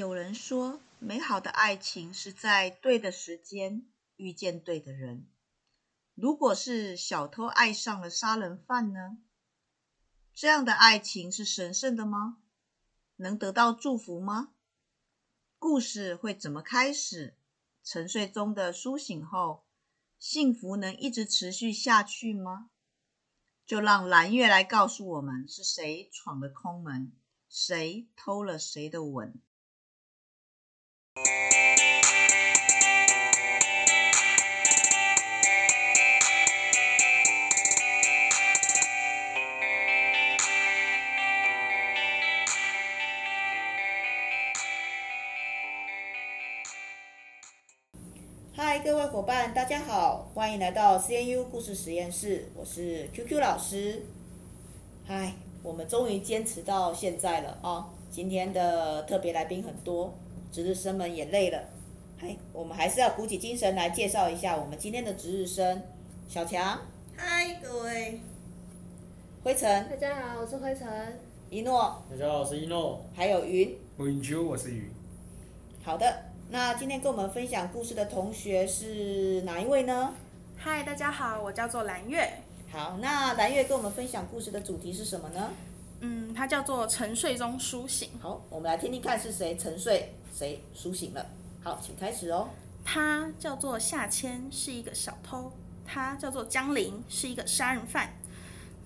有人说，美好的爱情是在对的时间遇见对的人。如果是小偷爱上了杀人犯呢？这样的爱情是神圣的吗？能得到祝福吗？故事会怎么开始？沉睡中的苏醒后，幸福能一直持续下去吗？就让蓝月来告诉我们，是谁闯了空门，谁偷了谁的吻。各位伙伴，大家好，欢迎来到 CNU 故事实验室，我是 QQ 老师。嗨，我们终于坚持到现在了啊！今天的特别来宾很多，值日生们也累了。嗨，我们还是要鼓起精神来介绍一下我们今天的值日生，小强。嗨，各位。灰尘。大家好，我是灰尘。一诺。大家好，我是一诺。还有云。Bonjour，我是云。好的。那今天跟我们分享故事的同学是哪一位呢？嗨，大家好，我叫做蓝月。好，那蓝月跟我们分享故事的主题是什么呢？嗯，它叫做沉睡中苏醒。好，我们来听听看是谁沉睡，谁苏醒了。好，请开始哦。他叫做夏千，是一个小偷。他叫做江林，是一个杀人犯。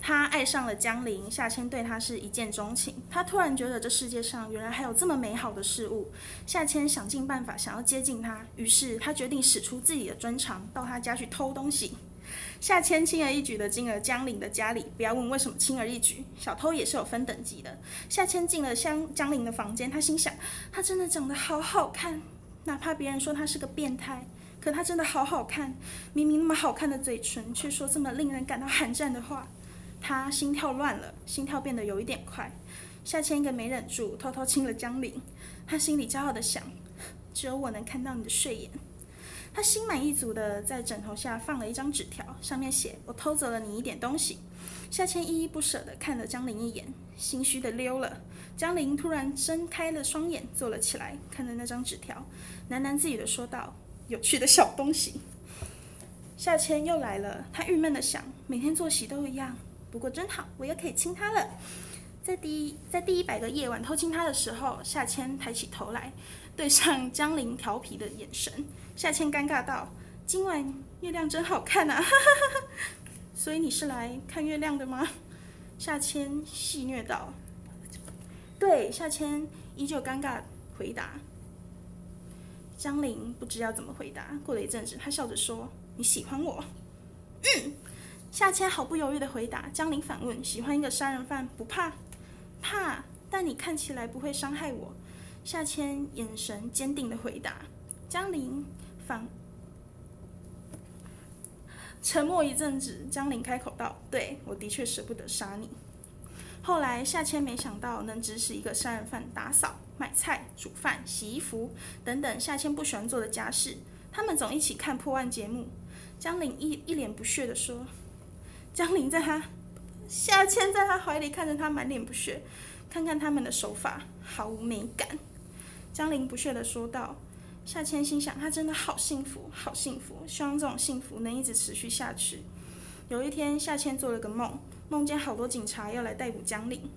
他爱上了江林，夏千对他是一见钟情。他突然觉得这世界上原来还有这么美好的事物。夏千想尽办法想要接近他，于是他决定使出自己的专长，到他家去偷东西。夏千轻而易举的进了江林的家里，不要问为什么轻而易举，小偷也是有分等级的。夏千进了江江林的房间，他心想，他真的长得好好看，哪怕别人说他是个变态，可他真的好好看。明明那么好看的嘴唇，却说这么令人感到寒战的话。他心跳乱了，心跳变得有一点快。夏千一个没忍住，偷偷亲了江林。他心里骄傲地想：只有我能看到你的睡颜。他心满意足地在枕头下放了一张纸条，上面写：“我偷走了你一点东西。”夏千依依不舍地看了江林一眼，心虚地溜了。江林突然睁开了双眼，坐了起来，看着那张纸条，喃喃自语地说道：“有趣的小东西。”夏千又来了，他郁闷地想：每天作息都一样。不过真好，我又可以亲他了。在第一在第一百个夜晚偷亲他的时候，夏千抬起头来，对上江林调皮的眼神。夏千尴尬道：“今晚月亮真好看啊！”哈哈哈哈所以你是来看月亮的吗？夏千戏谑道。对，夏千依旧尴尬回答。江林不知要怎么回答。过了一阵子，他笑着说：“你喜欢我？”嗯。夏千毫不犹豫地回答。江林反问：“喜欢一个杀人犯不怕？怕，但你看起来不会伤害我。”夏千眼神坚定地回答。江林反沉默一阵子，江林开口道：“对，我的确舍不得杀你。”后来，夏千没想到能指使一个杀人犯打扫、买菜、煮饭、洗衣服等等夏千不喜欢做的家事。他们总一起看破案节目。江林一一脸不屑地说。江林在他夏千在他怀里看着他，满脸不屑，看看他们的手法毫无美感。江林不屑地说道：“夏千心想，他真的好幸福，好幸福，希望这种幸福能一直持续下去。”有一天，夏千做了个梦，梦见好多警察要来逮捕江林。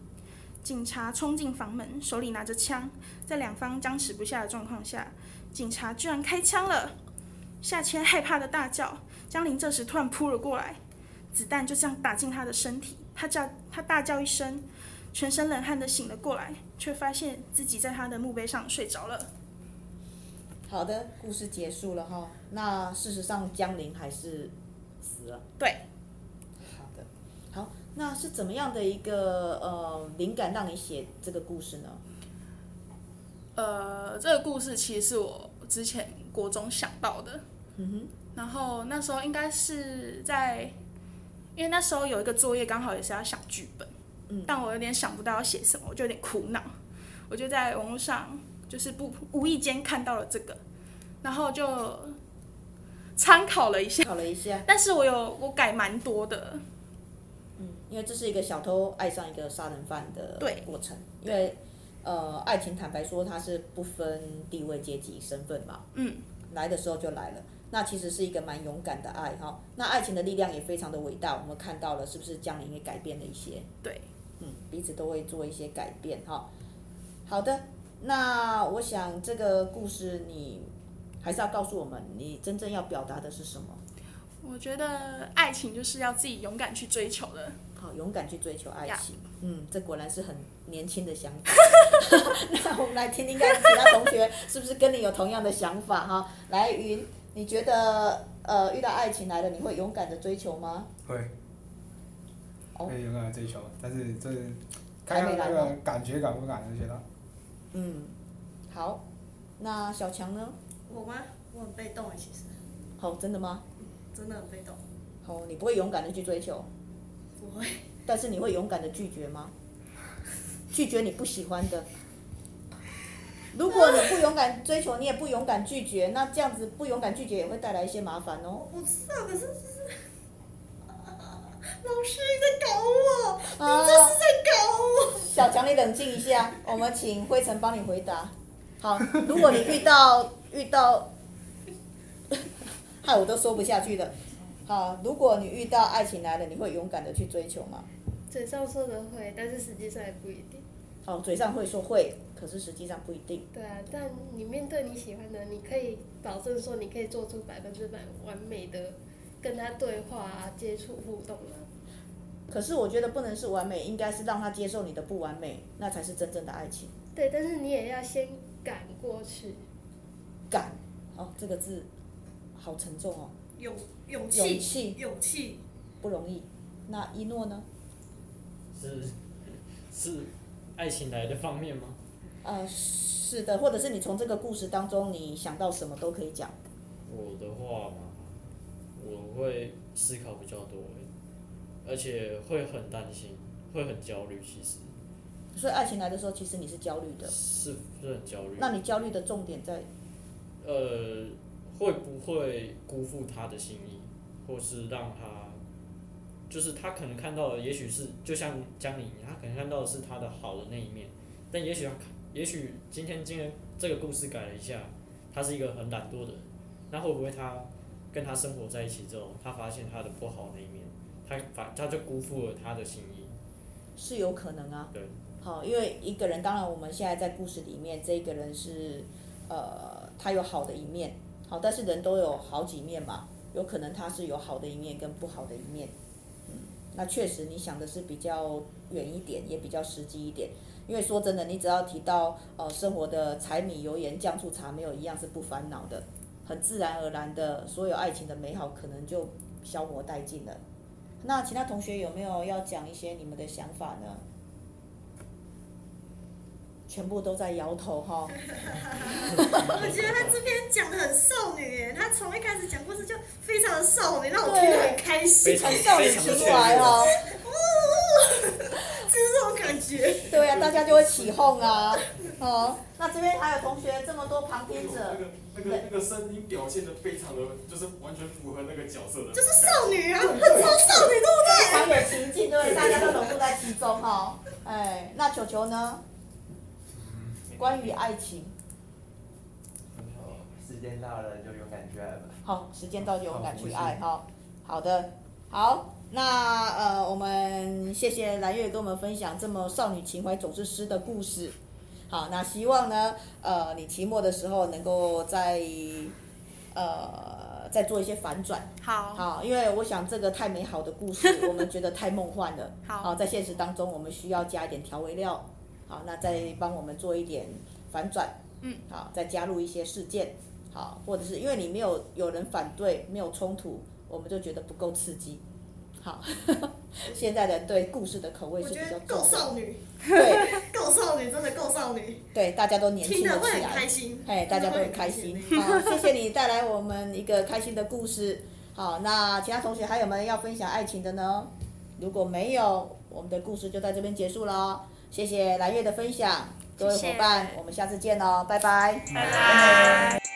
警察冲进房门，手里拿着枪，在两方僵持不下的状况下，警察居然开枪了。夏千害怕的大叫，江林这时突然扑了过来。子弹就这样打进他的身体，他叫他大叫一声，全身冷汗的醒了过来，却发现自己在他的墓碑上睡着了。好的，故事结束了哈。那事实上江林还是死了。对。好的，好，那是怎么样的一个呃灵感让你写这个故事呢？呃，这个故事其实是我之前国中想到的。嗯哼。然后那时候应该是在。因为那时候有一个作业，刚好也是要想剧本，嗯，但我有点想不到要写什么，我就有点苦恼。我就在网络上，就是不无意间看到了这个，然后就参考了一下，考了一下。但是我有我改蛮多的，嗯，因为这是一个小偷爱上一个杀人犯的过程。对，因为呃，爱情坦白说它是不分地位、阶级、身份嘛。嗯。来的时候就来了，那其实是一个蛮勇敢的爱哈。那爱情的力量也非常的伟大，我们看到了是不是江玲也改变了一些？对，嗯，彼此都会做一些改变哈。好的，那我想这个故事你还是要告诉我们，你真正要表达的是什么？我觉得爱情就是要自己勇敢去追求的。好，勇敢去追求爱情。Yeah. 嗯，这果然是很年轻的想法。那我们来听听看，其他同学是不是跟你有同样的想法哈？来，云，你觉得呃，遇到爱情来了，你会勇敢的追求吗？会。哦。会勇敢的追求，但是这看看那个感觉敢不敢这些的。嗯，好。那小强呢？我吗？我很被动诶，其实。好，真的吗？真的很被动。好，你不会勇敢的去追求。不会。但是你会勇敢的拒绝吗？拒绝你不喜欢的。如果你不勇敢追求，你也不勇敢拒绝，那这样子不勇敢拒绝也会带来一些麻烦哦。我知道，可是就是，老师你在搞我，你这是在搞我。小强，你冷静一下，我们请灰尘帮你回答。好，如果你遇到遇到。害我都说不下去了。好，如果你遇到爱情来了，你会勇敢的去追求吗？嘴上说的会，但是实际上也不一定。好，嘴上会说会，可是实际上不一定。对啊，但你面对你喜欢的，你可以保证说你可以做出百分之百完美的跟他对话啊、接触互动啊。可是我觉得不能是完美，应该是让他接受你的不完美，那才是真正的爱情。对，但是你也要先敢过去。敢，哦，这个字。好沉重哦，勇勇气，勇气，勇气不容易。那一诺呢？是是爱情来的方面吗？呃，是的，或者是你从这个故事当中，你想到什么都可以讲。我的话嘛，我会思考比较多，而且会很担心，会很焦虑。其实，所以爱情来的时候，其实你是焦虑的。是，是很焦虑。那你焦虑的重点在？呃。会不会辜负他的心意，或是让他，就是他可能看到的，也许是就像江玲，他可能看到的是他的好的那一面，但也许他，也许今天今天这个故事改了一下，他是一个很懒惰的人，那会不会他跟他生活在一起之后，他发现他的不好的那一面，他反他就辜负了他的心意，是有可能啊。对。好，因为一个人，当然我们现在在故事里面，这个人是，呃，他有好的一面。好，但是人都有好几面嘛，有可能他是有好的一面跟不好的一面，嗯，那确实你想的是比较远一点，也比较实际一点，因为说真的，你只要提到呃生活的柴米油盐酱醋茶，没有一样是不烦恼的，很自然而然的，所有爱情的美好可能就消磨殆尽了。那其他同学有没有要讲一些你们的想法呢？全部都在摇头哈。我觉得他这边讲的很少女耶，他从一开始讲故事就非常的少女，让我听得很开心，很少女情怀哦。就是这种感觉。对呀、啊，大家就会起哄啊。哦，那这边还有同学这么多旁听者。那个那个那个声音表现的非常的，就是完全符合那个角色的。就是少女啊，很超少女，对不对？非常有情境，对，大家都融入在其中哈。哎，那球球呢？关于爱情，时间到了就勇敢去爱吧。好，时间到就勇敢去爱好。好的，好，那呃，我们谢谢蓝月跟我们分享这么少女情怀总是诗的故事。好，那希望呢，呃，你期末的时候能够再呃再做一些反转。好。好，因为我想这个太美好的故事，我们觉得太梦幻了。好。好，在现实当中，我们需要加一点调味料。好，那再帮我们做一点反转，嗯，好，再加入一些事件，好，或者是因为你没有有人反对，没有冲突，我们就觉得不够刺激，好，现在的对故事的口味是比较够少女，对，够少女，真的够少女，对，大家都年轻了起来，开心，哎，大家都很开心，好，谢谢你带来我们一个开心的故事，好，那其他同学还有没有要分享爱情的呢？如果没有，我们的故事就在这边结束了。谢谢蓝月的分享，各位伙伴，谢谢，我们下次见喽，拜拜。拜拜。